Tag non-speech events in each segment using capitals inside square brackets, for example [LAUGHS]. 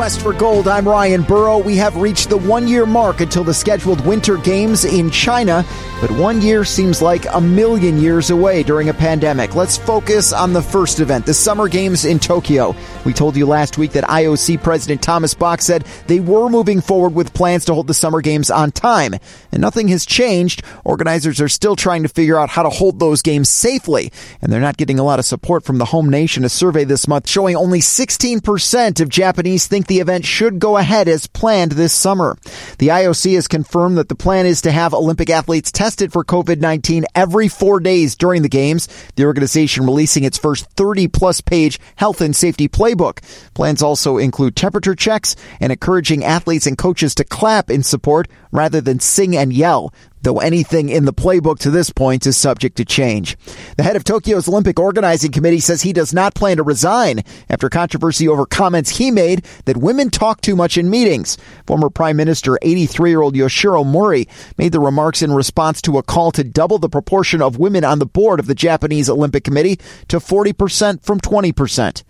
Quest for Gold. I'm Ryan Burrow. We have reached the one year mark until the scheduled Winter Games in China, but one year seems like a million years away during a pandemic. Let's focus on the first event, the Summer Games in Tokyo. We told you last week that IOC President Thomas Bach said they were moving forward with plans to hold the Summer Games on time, and nothing has changed. Organizers are still trying to figure out how to hold those games safely, and they're not getting a lot of support from the home nation. A survey this month showing only 16% of Japanese think the event should go ahead as planned this summer. The IOC has confirmed that the plan is to have Olympic athletes tested for COVID-19 every four days during the games. The organization releasing its first 30 plus page health and safety playbook. Plans also include temperature checks and encouraging athletes and coaches to clap in support rather than sing and yell though anything in the playbook to this point is subject to change. The head of Tokyo's Olympic Organizing Committee says he does not plan to resign after controversy over comments he made that women talk too much in meetings. Former Prime Minister 83-year-old Yoshiro Mori made the remarks in response to a call to double the proportion of women on the board of the Japanese Olympic Committee to 40% from 20%.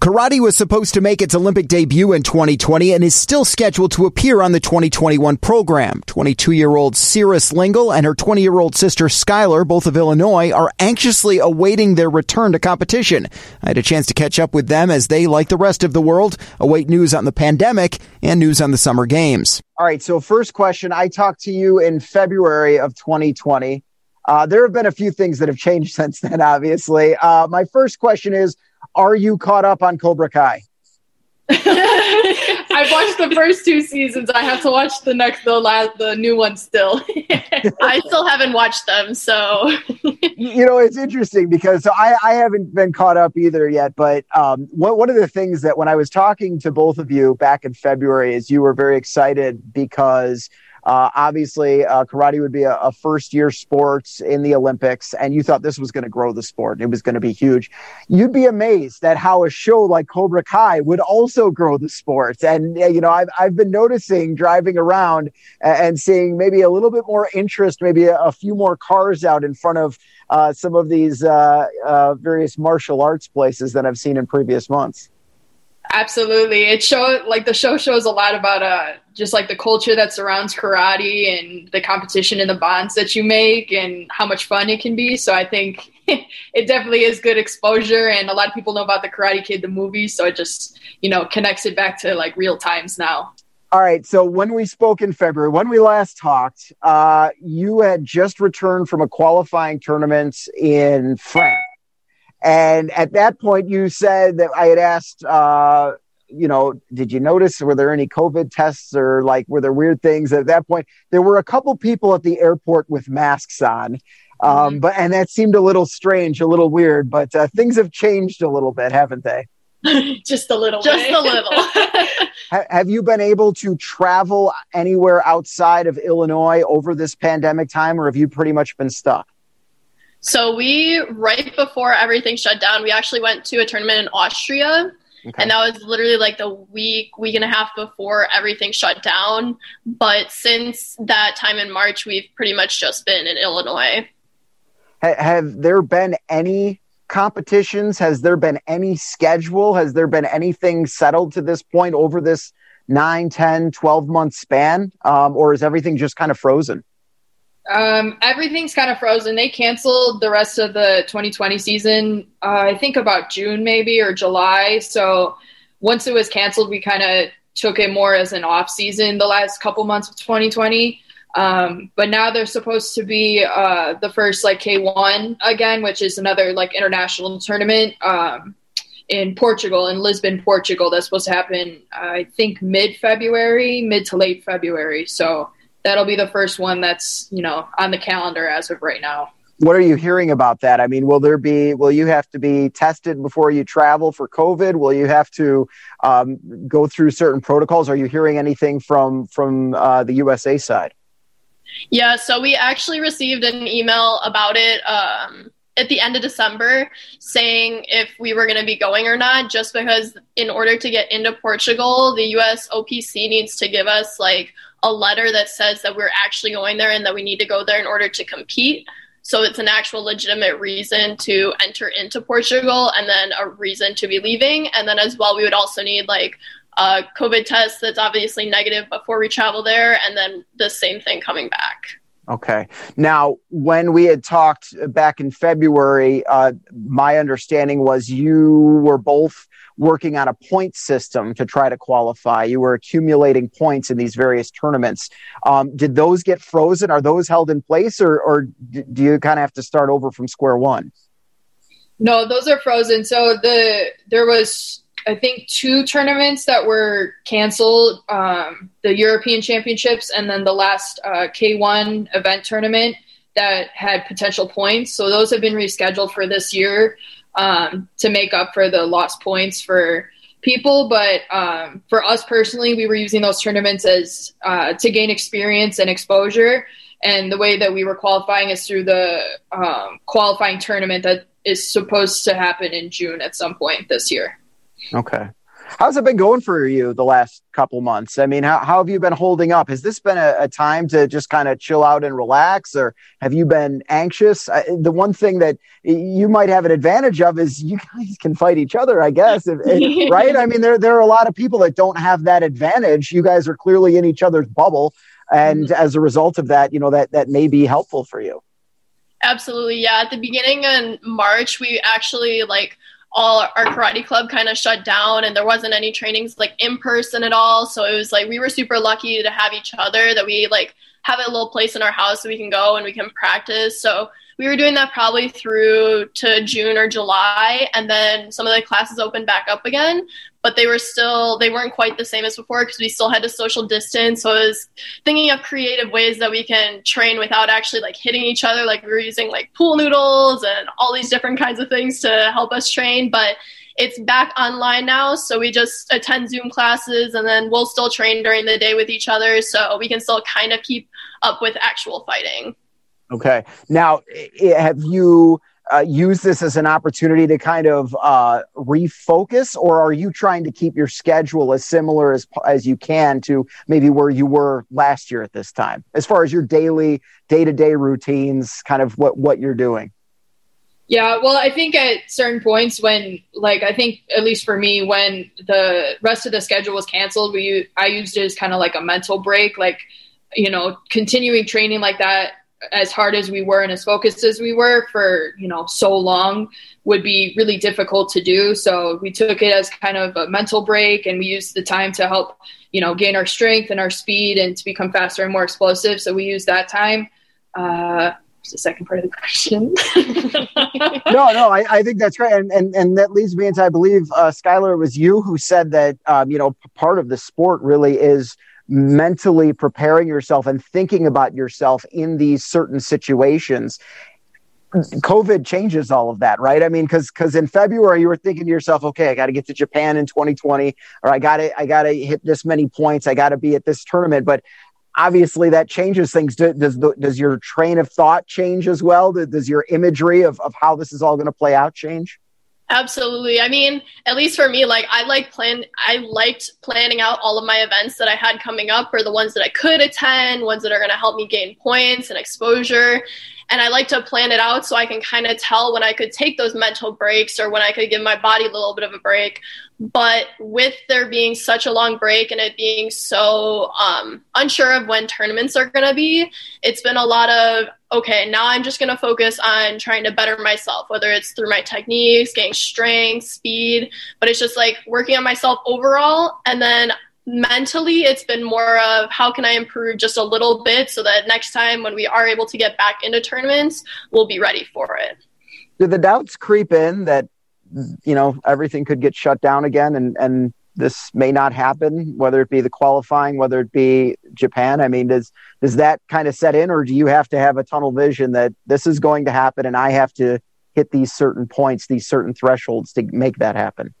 Karate was supposed to make its Olympic debut in 2020 and is still scheduled to appear on the 2021 program. 22-year-old Cirrus Lingl and her 20 year old sister Skylar, both of Illinois, are anxiously awaiting their return to competition. I had a chance to catch up with them as they, like the rest of the world, await news on the pandemic and news on the summer games. All right. So, first question I talked to you in February of 2020. Uh, there have been a few things that have changed [LAUGHS] since then, obviously. Uh, my first question is Are you caught up on Cobra Kai? [LAUGHS] I've watched the first two seasons. I have to watch the next, the last, the new one still. [LAUGHS] I still haven't watched them, so. you know, it's interesting because I, I haven't been caught up either yet. But um, one of the things that when I was talking to both of you back in February is you were very excited because uh, obviously, uh, karate would be a, a, first year sport in the Olympics, and you thought this was going to grow the sport. It was going to be huge. You'd be amazed at how a show like Cobra Kai would also grow the sport. And, you know, I've, I've been noticing driving around and seeing maybe a little bit more interest, maybe a, a few more cars out in front of uh, some of these uh, uh, various martial arts places than I've seen in previous months. Absolutely. It show like the show shows a lot about uh just like the culture that surrounds karate and the competition and the bonds that you make and how much fun it can be. So I think [LAUGHS] it definitely is good exposure and a lot of people know about the Karate Kid the movie, so it just, you know, connects it back to like real times now. All right. So when we spoke in February, when we last talked, uh, you had just returned from a qualifying tournament in France. And at that point, you said that I had asked, uh, you know, did you notice were there any COVID tests or like were there weird things? At that point, there were a couple people at the airport with masks on. Um, mm-hmm. but and that seemed a little strange, a little weird, but uh, things have changed a little bit, haven't they? [LAUGHS] just a little, just a little. [LAUGHS] have you been able to travel anywhere outside of Illinois over this pandemic time, or have you pretty much been stuck? So we right before everything shut down, we actually went to a tournament in Austria. Okay. And that was literally like the week, week and a half before everything shut down. But since that time in March, we've pretty much just been in Illinois. Have there been any competitions? Has there been any schedule? Has there been anything settled to this point over this 9, 10, 12 month span? Um, or is everything just kind of frozen? Um, everything's kind of frozen. They canceled the rest of the 2020 season, uh, I think about June maybe or July. So once it was canceled, we kind of took it more as an off season the last couple months of 2020. Um, but now they're supposed to be uh, the first like K1 again, which is another like international tournament um, in Portugal, in Lisbon, Portugal. That's supposed to happen, I think, mid February, mid to late February. So that'll be the first one that's you know on the calendar as of right now. What are you hearing about that? I mean will there be will you have to be tested before you travel for covid? Will you have to um, go through certain protocols? Are you hearing anything from from uh, the usa side? Yeah so we actually received an email about it um, at the end of December saying if we were going to be going or not, just because in order to get into Portugal, the USOPC needs to give us like a letter that says that we're actually going there and that we need to go there in order to compete. So it's an actual legitimate reason to enter into Portugal and then a reason to be leaving. And then as well, we would also need like a COVID test that's obviously negative before we travel there, and then the same thing coming back. Okay. Now, when we had talked back in February, uh, my understanding was you were both working on a point system to try to qualify. You were accumulating points in these various tournaments. Um, did those get frozen? Are those held in place, or, or do you kind of have to start over from square one? No, those are frozen. So the there was I think two tournaments that were canceled: um, the European Championships and then the last uh, K1 event tournament that had potential points. So those have been rescheduled for this year um, to make up for the lost points for people. But um, for us personally, we were using those tournaments as uh, to gain experience and exposure. And the way that we were qualifying is through the um, qualifying tournament that is supposed to happen in June at some point this year. Okay. How's it been going for you the last couple months? I mean, how, how have you been holding up? Has this been a, a time to just kind of chill out and relax, or have you been anxious? I, the one thing that you might have an advantage of is you [LAUGHS] guys can fight each other, I guess, if, if, [LAUGHS] right? I mean, there, there are a lot of people that don't have that advantage. You guys are clearly in each other's bubble. And mm-hmm. as a result of that, you know, that, that may be helpful for you. Absolutely. Yeah. At the beginning in March, we actually like all our karate club kind of shut down and there wasn't any trainings like in person at all. So it was like we were super lucky to have each other that we like have a little place in our house so we can go and we can practice. So we were doing that probably through to June or July, and then some of the classes opened back up again. But they were still they weren't quite the same as before because we still had to social distance. So I was thinking of creative ways that we can train without actually like hitting each other. Like we were using like pool noodles and all these different kinds of things to help us train, but it's back online now so we just attend zoom classes and then we'll still train during the day with each other so we can still kind of keep up with actual fighting Okay. Now, have you uh, used this as an opportunity to kind of uh, refocus, or are you trying to keep your schedule as similar as as you can to maybe where you were last year at this time, as far as your daily day to day routines, kind of what what you're doing? Yeah, well, I think at certain points when, like, I think at least for me, when the rest of the schedule was canceled, we I used it as kind of like a mental break, like, you know, continuing training like that as hard as we were and as focused as we were for you know so long would be really difficult to do. So we took it as kind of a mental break and we used the time to help you know gain our strength and our speed and to become faster and more explosive. So we used that time. Uh the second part of the question. [LAUGHS] No no I, I think that's right and, and and that leads me into i believe uh skylar was you who said that um, you know part of the sport really is mentally preparing yourself and thinking about yourself in these certain situations covid changes all of that right? I mean because because in february you were thinking to yourself okay i got to get to japan in 2020 or i got to i got to hit this many points i got to be at this tournament. But obviously that changes things. Does does your train of thought change as well? Does your imagery of, of how this is all going to play out change Absolutely. I mean, at least for me, like I like plan I liked planning out all of my events that I had coming up or the ones that I could attend, ones that are going to help me gain points and exposure. And I like to plan it out so I can kind of tell when I could take those mental breaks or when I could give my body a little bit of a break. But with there being such a long break and it being so um, unsure of when tournaments are going to be, it's been a lot of, okay, now I'm just going to focus on trying to better myself, whether it's through my techniques, getting strength, speed, but it's just like working on myself overall. And then mentally, it's been more of how can I improve just a little bit so that next time when we are able to get back into tournaments, we'll be ready for it. Do the doubts creep in that you know everything could get shut down again and and this may not happen whether it be the qualifying whether it be japan. I mean does does that kind of set in or do you have to have a tunnel vision that this is going to happen and i have to hit these certain points these certain thresholds to make that happen?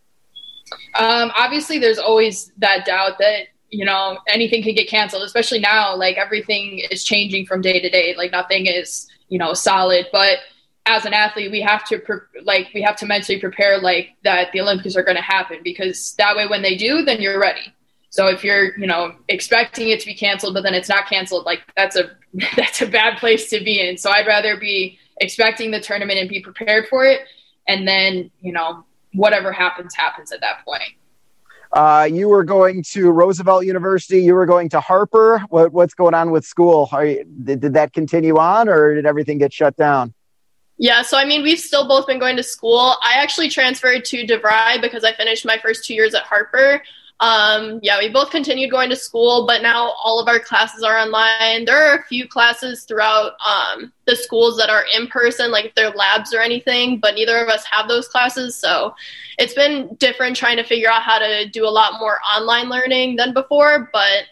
Um, obviously there's always that doubt that you know anything can get canceled especially now like everything is changing from day to day. Like nothing is you know solid. But as an athlete, we have to pre- like we have to mentally prepare like that the Olympics are going to happen because that way when they do, then you're ready. So if you're you know expecting it to be canceled, but then it's not canceled, like that's a [LAUGHS] that's a bad place to be in. So I'd rather be expecting the tournament and be prepared for it, and then you know whatever happens happens at that point. Uh, you were going to Roosevelt University. You were going to Harper. What, what's going on with school? You, did, did that continue on, or did everything get shut down? Yeah, so I mean, we've still both been going to school. I actually transferred to DeVry because I finished my first two years at Harper. Um, yeah, we both continued going to school, but now all of our classes are online. There are a few classes throughout um, the schools that are in person, like if they're labs or anything, but neither of us have those classes. So it's been different trying to figure out how to do a lot more online learning than before, but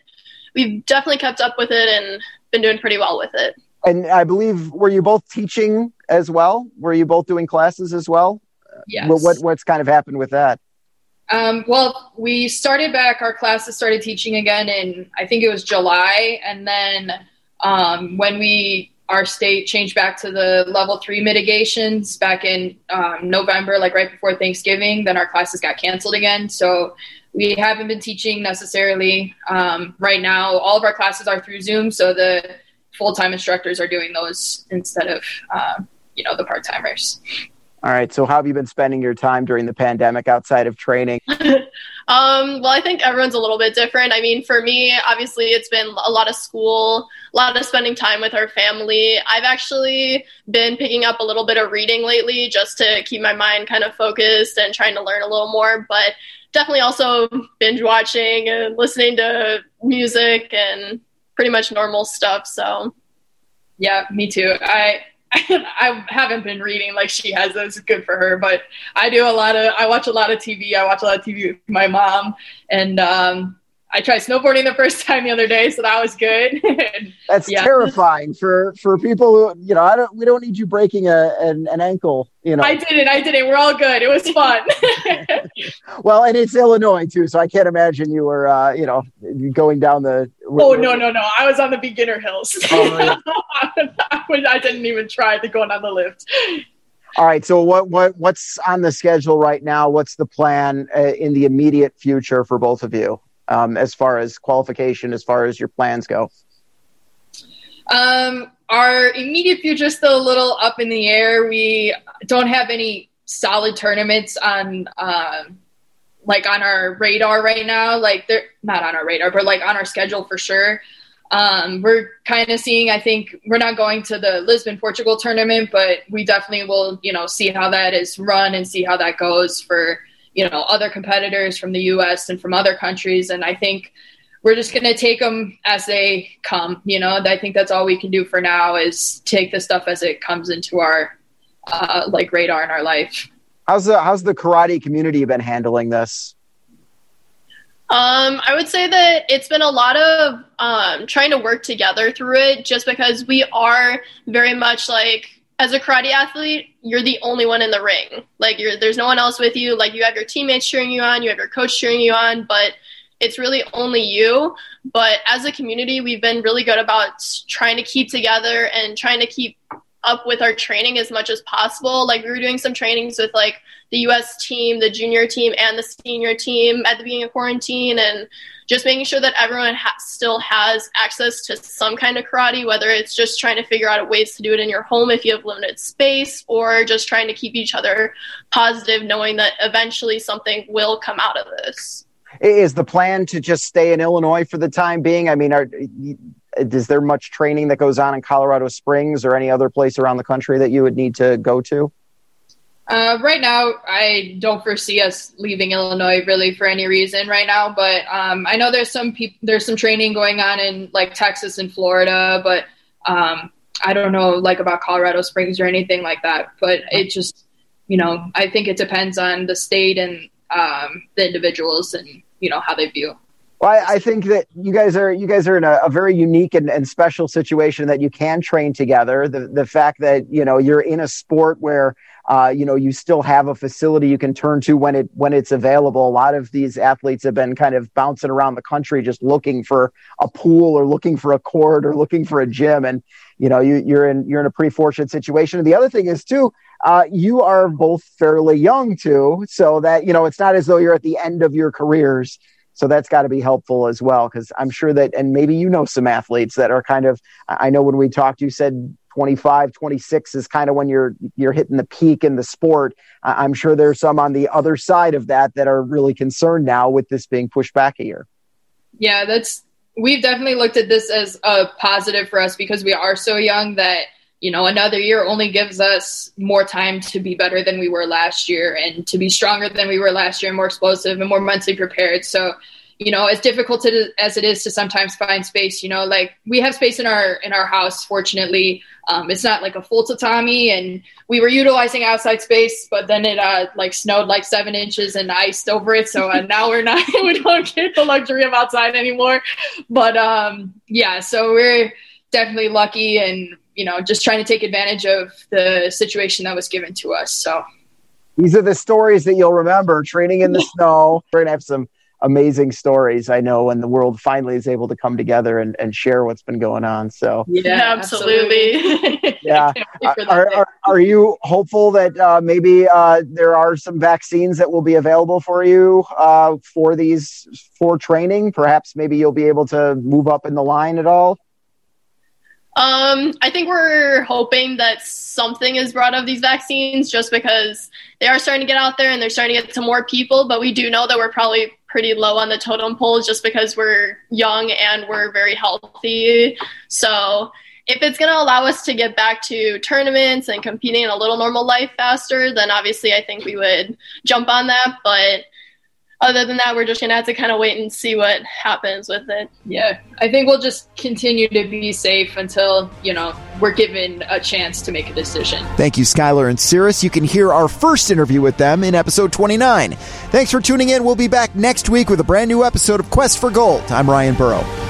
we've definitely kept up with it and been doing pretty well with it. And I believe, were you both teaching as well? Were you both doing classes as well? Yes. What, what's kind of happened with that? Um, well, we started back, our classes started teaching again in, I think it was July. And then um, when we, our state changed back to the level three mitigations back in um, November, like right before Thanksgiving, then our classes got canceled again. So we haven't been teaching necessarily um, right now. All of our classes are through Zoom. So the full time instructors are doing those instead of, uh, you know, the part timers. All right. So, how have you been spending your time during the pandemic outside of training? [LAUGHS] um, well, I think everyone's a little bit different. I mean, for me, obviously, it's been a lot of school, a lot of spending time with our family. I've actually been picking up a little bit of reading lately just to keep my mind kind of focused and trying to learn a little more. But definitely also binge watching and listening to music and pretty much normal stuff. So, yeah, me too. I [LAUGHS] I haven't been reading like she has. That's good for her. But I do a lot of. I watch a lot of TV. I watch a lot of TV with my mom, and um, I tried snowboarding the first [LAUGHS] time the other day, so that was good. [LAUGHS] That's yeah. terrifying for for people who you know. I don't. We don't need you breaking a an, an ankle. You know. I didn't. I didn't. We're all good. It was fun. well, and it's Illinois too, so I can't imagine you were uh, you know going down the. Oh no no no! I was on the beginner hills. Oh, yeah. [LAUGHS] I didn't even try the going on the lift. All right. So what what what's on the schedule right now? What's the plan uh, in the immediate future for both of you? um, as far as qualification, as far as your plans go? Um, our immediate future is still a little up in the air. We don't have any solid tournaments on, uh, like on our radar right now. Like they're not on our radar, but like on our schedule for sure. Um, we're kind of seeing. I think we're not going to the Lisbon, Portugal tournament, but we definitely will. You know, see how that is run and see how that goes for you know other competitors from the U.S. and from other countries, and I think we're just going to take them as they come. You know, I think that's all we can do for now is take the stuff as it comes into our uh, like radar in our life. How's the how's the karate community been handling this? Um, I would say that it's been a lot of um, trying to work together through it, just because we are very much like as a karate athlete, you're the only one in the ring. Like there's no one else with you. Like you have your teammates cheering you on, you have your coach cheering you on, but it's really only you. But as a community, we've been really good about trying to keep together and trying to keep up with our training as much as possible. Like we were doing some trainings with like the US team, the junior team, and the senior team at the beginning of quarantine and just making sure that everyone ha- still has access to some kind of karate, whether it's just trying to figure out ways to do it in your home if you have limited space, or just trying to keep each other positive, knowing that eventually something will come out of this. Is the plan to just stay in Illinois for the time being? I mean, are, is there much training that goes on in Colorado Springs or any other place around the country that you would need to go to? Uh, right now, I don't foresee us leaving Illinois really for any reason right now. But um, I know there's some people, there's some training going on in like Texas and Florida, but um, I don't know like about Colorado Springs or anything like that. But it just, you know, I think it depends on the state and um, the individuals and you know how they view. Well, I, I, think that you guys are you guys are in a, a very unique and, and, special situation that you can train together. The the fact that you know you're in a sport where uh, you know you still have a facility you can turn to when it when it's available. A lot of these athletes have been kind of bouncing around the country just looking for a pool or looking for a court or looking for a gym, and you know you, you're in you're in a pretty fortunate situation. And the other thing is too. Uh, you are both fairly young too, so that you know it's not as though you're at the end of your careers so that's got to be helpful as well, because I'm sure that, and maybe you know some athletes that are kind of, I know when we talked, you said 25, 26 is kind of when you're you're hitting the peak in the sport. I'm sure there's some on the other side of that that are really concerned now with this being pushed back a year. Yeah, that's we've definitely looked at this as a positive for us because we are so young that you know another year only gives us more time to be better than we were last year and to be stronger than we were last year and more explosive and more mentally prepared. So you know as difficult to, as it is to sometimes find space you know like we have space in our in our house fortunately. Um, it's not like a full tatami and we were utilizing outside space but then it uh, like snowed like seven inches and iced over it. So uh, now we're not [LAUGHS] we don't get the luxury of outside anymore. But um yeah so we're definitely lucky and you know just trying to take advantage of the situation that was given to us so these are the stories that you'll remember training in the [LAUGHS] snow we're gonna have some amazing stories I know when the world finally is able to come together and, and share what's been going on. So yeah, absolutely. [LAUGHS] yeah. [LAUGHS] Are, are, are, you hopeful that uh, maybe uh, there are some vaccines that will be available for you uh, for these for training? Perhaps maybe you'll be able to move up in the line at all? Um, I think we're hoping that something is brought of these vaccines just because they are starting to get out there and they're starting to get to more people, but we do know that we're probably pretty low on the totem pole just because we're young and we're very healthy. So if it's going to allow us to get back to tournaments and competing in a little normal life faster, then obviously I think we would jump on that. But other than that, we're just going to have to kind of wait and see what happens with it. Yeah, I think we'll just continue to be safe until, you know, we're given a chance to make a decision. Thank you, Skylar and Cirrus. You can hear our first interview with them in episode 29. Thanks for tuning in. We'll be back next week with a brand new episode of Quest for Gold. I'm Ryan Burrow.